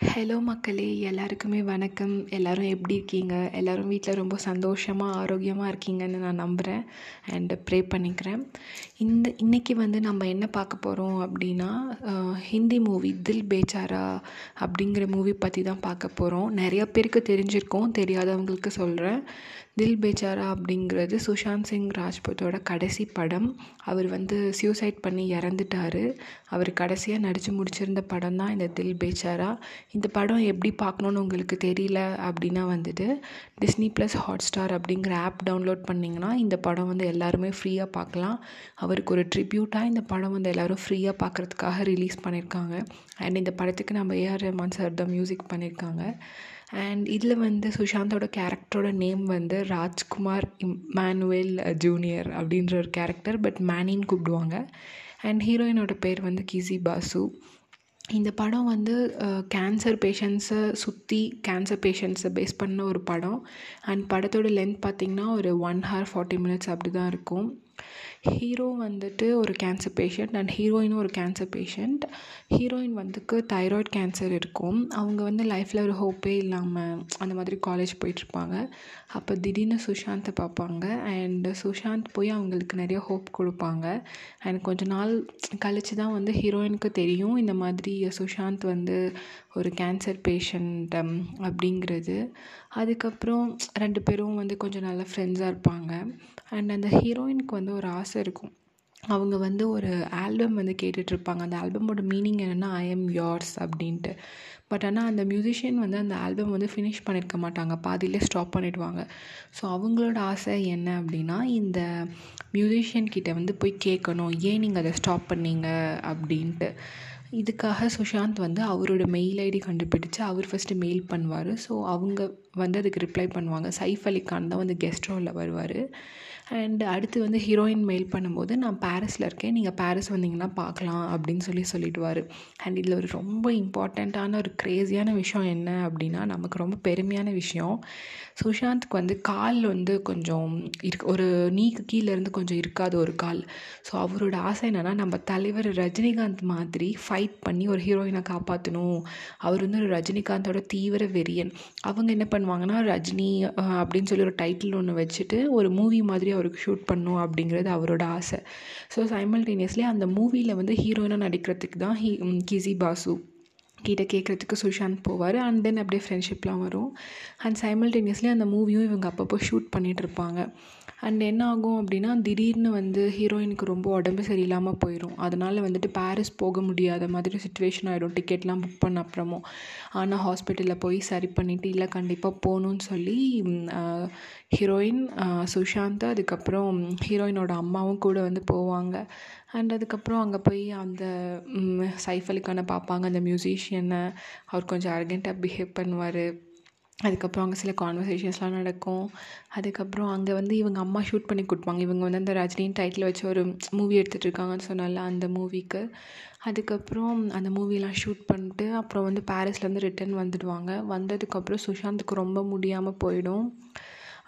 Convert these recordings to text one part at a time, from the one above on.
Hello மக்களே எல்லாருக்குமே வணக்கம். எல்லோரும் எப்படி இருக்கீங்க? எல்லோரும் வீட்டில் ரொம்ப சந்தோஷமாக ஆரோக்கியமாக இருக்கீங்கன்னு நான் நம்புகிறேன் அண்டு ப்ரே பண்ணிக்கிறேன். இந்த இன்றைக்கி வந்து நம்ம என்ன பார்க்க போகிறோம் அப்படின்னா ஹிந்தி மூவி தில் பேச்சாரா அப்படிங்கிற மூவி பற்றி தான் பார்க்க போகிறோம் நிறைய பேருக்கு தெரிஞ்சிருக்கோம் தெரியாதவங்களுக்கு சொல்கிறேன் தில் பேச்சாரா அப்படிங்கிறது சுஷாந்த் சிங் ராஜ்பூத்தோட கடைசி படம். அவர் வந்து சூசைட் பண்ணி இறந்துட்டார். அவர் கடைசியாக நடித்து முடிச்சிருந்த படம் தான் இந்த தில் பேச்சாரா. இந்த படம் எப்படி பார்க்கணுன்னு உங்களுக்கு தெரியல அப்படின்னா வந்துட்டு டிஸ்னி ப்ளஸ் ஹாட்ஸ்டார் அப்படிங்கிற ஆப் டவுன்லோட் பண்ணிங்கன்னா இந்த படம் வந்து எல்லாருமே ஃப்ரீயாக பார்க்கலாம். அவருக்கு ஒரு ட்ரிபியூட்டாக இந்த படம் வந்து எல்லோரும் ஃப்ரீயாக பார்க்குறதுக்காக ரிலீஸ் பண்ணியிருக்காங்க அண்ட் இந்த படத்துக்கு நம்ம ஏஆர் ரஹ்மான் சார் தான் மியூசிக் பண்ணியிருக்காங்க அண்ட் இதில் வந்து சுஷாந்தோட கேரக்டரோட நேம் வந்து ராஜ்குமார் இம்மானுவேல் ஜூனியர் அப்படின்ற ஒரு கேரக்டர் பட் மேனின்னு கூப்பிடுவாங்க. அண்ட் ஹீரோயினோட பேர் வந்து கிசி பாசு இந்த படம் வந்து கேன்சர் பேஷண்ட்ஸை சுற்றி கேன்சர் பேஷண்ட்ஸை பேஸ் பண்ண ஒரு படம். அண்ட் படத்தோட லென்த் பார்த்திங்கன்னா ஒரு ஒன் ஹவர் ஃபார்ட்டி மினிட்ஸ் அப்படி தான் இருக்கும். ஹீரோ வந்துட்டு ஒரு கேன்சர் பேஷண்ட் அண்ட் ஹீரோயினும் ஒரு கேன்சர் பேஷண்ட் ஹீரோயின் வந்துக்கு தைராய்ட் கேன்சர் இருக்கும். அவங்க வந்து லைஃப்பில் ஒரு ஹோப்பே இல்லாமல் அந்த மாதிரி காலேஜ் போயிட்டுருப்பாங்க. அப்போ திடீர்னு சுஷாந்தை பார்ப்பாங்க. அண்ட் சுஷாந்த் போய் அவங்களுக்கு நிறைய ஹோப் கொடுப்பாங்க. அண்ட் கொஞ்ச நாள் கழித்து தான் வந்து ஹீரோயினுக்கு தெரியும். இந்த மாதிரி சுஷாந்த் வந்து ஒரு கேன்சர் பேஷண்ட் um, அப்படிங்கிறது. அதுக்கப்புறம் ரெண்டு பேரும் வந்து கொஞ்சம் நல்ல ஃப்ரெண்ட்ஸாக இருப்பாங்க. அண்ட் அந்த ஹீரோயினுக்கு வந்து வந்து ஒரு ஆசை இருக்கும். அவங்க வந்து ஒரு ஆல்பம் வந்து கேட்டுட்ருப்பாங்க. அந்த ஆல்பமோட மீனிங் என்னென்னா ஐ எம் யோர்ஸ் அப்படின்ட்டு. பட் ஆனால் அந்த மியூசிஷியன் வந்து அந்த ஆல்பம் வந்து ஃபினிஷ் பண்ணியிருக்க மாட்டாங்க. பாதியிலே ஸ்டாப் பண்ணிடுவாங்க. ஸோ அவங்களோட ஆசை என்ன அப்படின்னா இந்த மியூசிஷியன் கிட்டே வந்து போய் கேட்கணும். ஏன் நீங்கள் அதை ஸ்டாப் பண்ணீங்க அப்படின்ட்டு. இதுக்காக சுஷாந்த் வந்து அவரோட மெயில் ஐடி கண்டுபிடிச்சு அவர் ஃபஸ்ட்டு மெயில் பண்ணுவார். ஸோ அவங்க வந்து அதுக்கு ரிப்ளை பண்ணுவாங்க. சைஃப் அலி கான் தான் வந்து கெஸ்ட் ரோலில் வருவார். அண்ட் அடுத்து வந்து ஹீரோயின் மெயில் பண்ணும்போது நான் பாரிஸில் இருக்கேன். நீங்கள் பாரிஸ் வந்தீங்கன்னா பார்க்கலாம் அப்படின்னு சொல்லி சொல்லிடுவார். அண்ட் இதில் ஒரு ரொம்ப இம்பார்ட்டண்ட்டான ஒரு க்ரேஸியான விஷயம் என்ன அப்படின்னா நமக்கு ரொம்ப பெருமையான விஷயம் சுஷாந்த்க்கு வந்து கால் வந்து கொஞ்சம் இருக் ஒரு நீக்கு கீழேருந்து கொஞ்சம் இருக்காது ஒரு கால். ஸோ அவரோட ஆசை என்னென்னா நம்ம தலைவர் ரஜினிகாந்த் மாதிரி ஃபைட் பண்ணி ஒரு ஹீரோயினை காப்பாற்றணும் அவர் வந்து ஒரு ரஜினிகாந்தோட தீவிர வெறியன். அவங்க என்ன பண்ணுவாங்கன்னா ரஜினி அப்படின்னு சொல்லி ஒரு டைட்டில் ஒன்று வச்சுட்டு ஒரு மூவி மாதிரி அவருக்கு ஷூட் பண்ணணும் அப்படிங்கிறது அவரோட ஆசை. ஸோ சைமல்டேனியஸ்லி அந்த மூவியில் வந்து ஹீரோயினாக நடிக்கிறதுக்கு தான் ஹீ கிசி பாசு கிட்ட கேட்குறதுக்கு சுஷாந்த் போவார். அண்ட் தென் அப்படியே ஃப்ரெண்ட்ஷிப்லாம் வரும். அண்ட் சைமல்டேனியஸ்லி அந்த மூவியும் இவங்க அப்பப்போ ஷூட் பண்ணிகிட்டு இருப்பாங்க. அண்ட் என்ன ஆகும் அப்படின்னா திடீர்னு வந்து ஹீரோயினுக்கு ரொம்ப உடம்பு சரியில்லாமல் போயிடும் அதனால் வந்துட்டு பாரிஸ் போக முடியாத மாதிரி சுச்சுவேஷன் ஆகிடும் டிக்கெட்லாம் புக் பண்ண அப்புறமும். ஆனால் ஹாஸ்பிட்டலில் போய் சரி பண்ணிவிட்டு இல்லை கண்டிப்பாக போகணுன்னு சொல்லி ஹீரோயின் சுஷாந்த் அதுக்கப்புறம் ஹீரோயினோட அம்மாவும் கூட வந்து போவாங்க. அண்ட் அதுக்கப்புறம் அங்கே போய் அந்த சைஃப் அலிக்கானை பார்ப்பாங்க அந்த மியூசிஷியனை அவர் கொஞ்சம் அர்ஜென்ட்டாக பிஹேவ் பண்ணுவார். அதுக்கப்புறம் அங்கே சில கான்வர்சேஷன்ஸ்லாம் நடக்கும். அதுக்கப்புறம் அங்கே வந்து இவங்க அம்மா ஷூட் பண்ணி கொடுப்பாங்க. இவங்க வந்து அந்த ரஜினின்னு டைட்டில் வச்சு ஒரு மூவி எடுத்துகிட்டு இருக்காங்கன்னு சொன்னால அந்த மூவிக்கு அதுக்கப்புறம் அந்த மூவிலாம் ஷூட் பண்ணிட்டு அப்புறம் வந்து பாரிஸ்லேருந்து ரிட்டர்ன் வந்துடுவாங்க. வந்ததுக்கப்புறம் சுஷாந்துக்கு ரொம்ப முடியாமல் போயிடும்.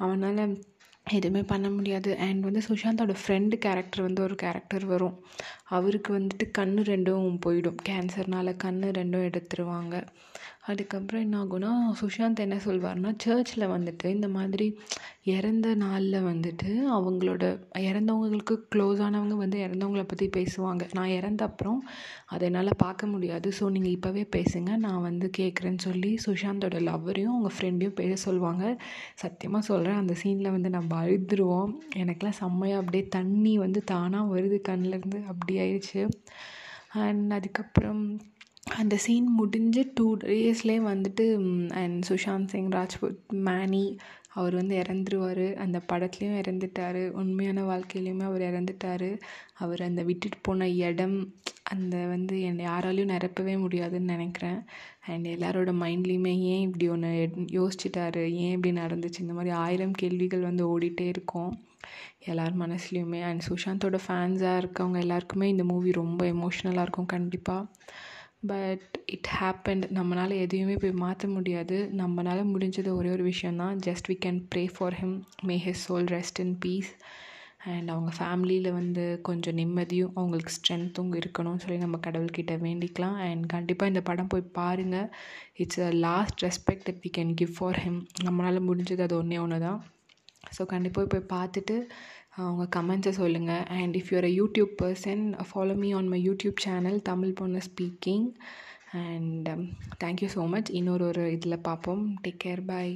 அவனால் எதுவுமே பண்ண முடியாது. அண்ட் வந்து சுஷாந்தோட ஃப்ரெண்டு கேரக்டர் வந்து ஒரு கேரக்டர் வரும். அவருக்கு வந்துட்டு கண் ரெண்டும் போயிடும். கேன்சர்னால் கண் ரெண்டும் எடுத்துருவாங்க. அதுக்கப்புறம் என்ன ஆகும்னா சுஷாந்த் என்ன சொல்வார்னா சர்ச்சில் வந்துட்டு இந்த மாதிரி இறந்த நாளில் வந்துட்டு அவங்களோட இறந்தவங்களுக்கு க்ளோஸ் ஆனவங்க வந்து இறந்தவங்கள பற்றி பேசுவாங்க. நான் இறந்த அப்புறம் அதை என்னால் பார்க்க முடியாது. ஸோ நீங்கள் இப்போவே பேசுங்க. நான் வந்து கேட்குறேன்னு சொல்லி சுஷாந்தோட லவ்வரையும் அவங்க ஃப்ரெண்டையும் பேச சொல்லுவாங்க சத்தியமாக சொல்கிறேன் அந்த சீனில் வந்து நம்ம அழுதுருவோம். எனக்கெலாம் செம்மையாக அப்படியே தண்ணி வந்து தானாக வருது கண்ணிலேருந்து அப்படி ஆயிடுச்சு. அண்ட் அதுக்கப்புறம் அந்த சீன் முடிஞ்சு டூ டேஸ்லேயே வந்துட்டு அண்ட் சுஷாந்த் சிங் ராஜ்புத் மேனி அவர் வந்து இறந்துருவார். அந்த படத்துலேயும் இறந்துட்டார். உண்மையான வாழ்க்கையிலையுமே அவர் இறந்துட்டார். அவர் அந்த விட்டுட்டு போன இடம் அந்த வந்து என்னை யாராலையும் நிரப்பவே முடியாதுன்னு நினைக்கிறேன். அண்ட் எல்லாரோட மைண்ட்லேயுமே ஏன் இப்படி ஒன்று யோசிச்சிட்டாரு? ஏன் இப்படி நடந்துச்சு? இந்த மாதிரி ஆயிரம் கேள்விகள் வந்து ஓடிட்டே இருக்கும் எல்லார் மனசுலையுமே. அண்ட் சுஷாந்தோட ஃபேன்ஸாக இருக்கவங்க எல்லாருக்குமே இந்த மூவி ரொம்ப எமோஷ்னலாக இருக்கும் கண்டிப்பாக பட் இட் ஹேப்பண்ட் நம்மளால் எதையுமே போய் மாற்ற முடியாது. நம்மளால் முடிஞ்சது ஒரே ஒரு விஷயந்தான் just we can pray for him may his soul rest in peace and அவங்க ஃபேமிலியில் வந்து கொஞ்சம் நிம்மதியும் அவங்களுக்கு ஸ்ட்ரென்த்தும் இருக்கணும்னு சொல்லி நம்ம கடவுள்கிட்ட வேண்டிக்கலாம். அண்ட் கண்டிப்பாக இந்த படம் போய் பாருங்கள் it's a last respect that we can give for him நம்மளால் முடிஞ்சது அது ஒன்றே ஒன்று தான் ஸோ கண்டிப்பாக போய் பார்த்துட்டு உங்கள் கமெண்ட்ஸை சொல்லுங்கள் and if you're a YouTube person follow me on my YouTube channel Tamil பொண்ணு speaking and thank you so much இன்னொரு ஒரு இதில் பார்ப்போம் டேக் கேர் பாய்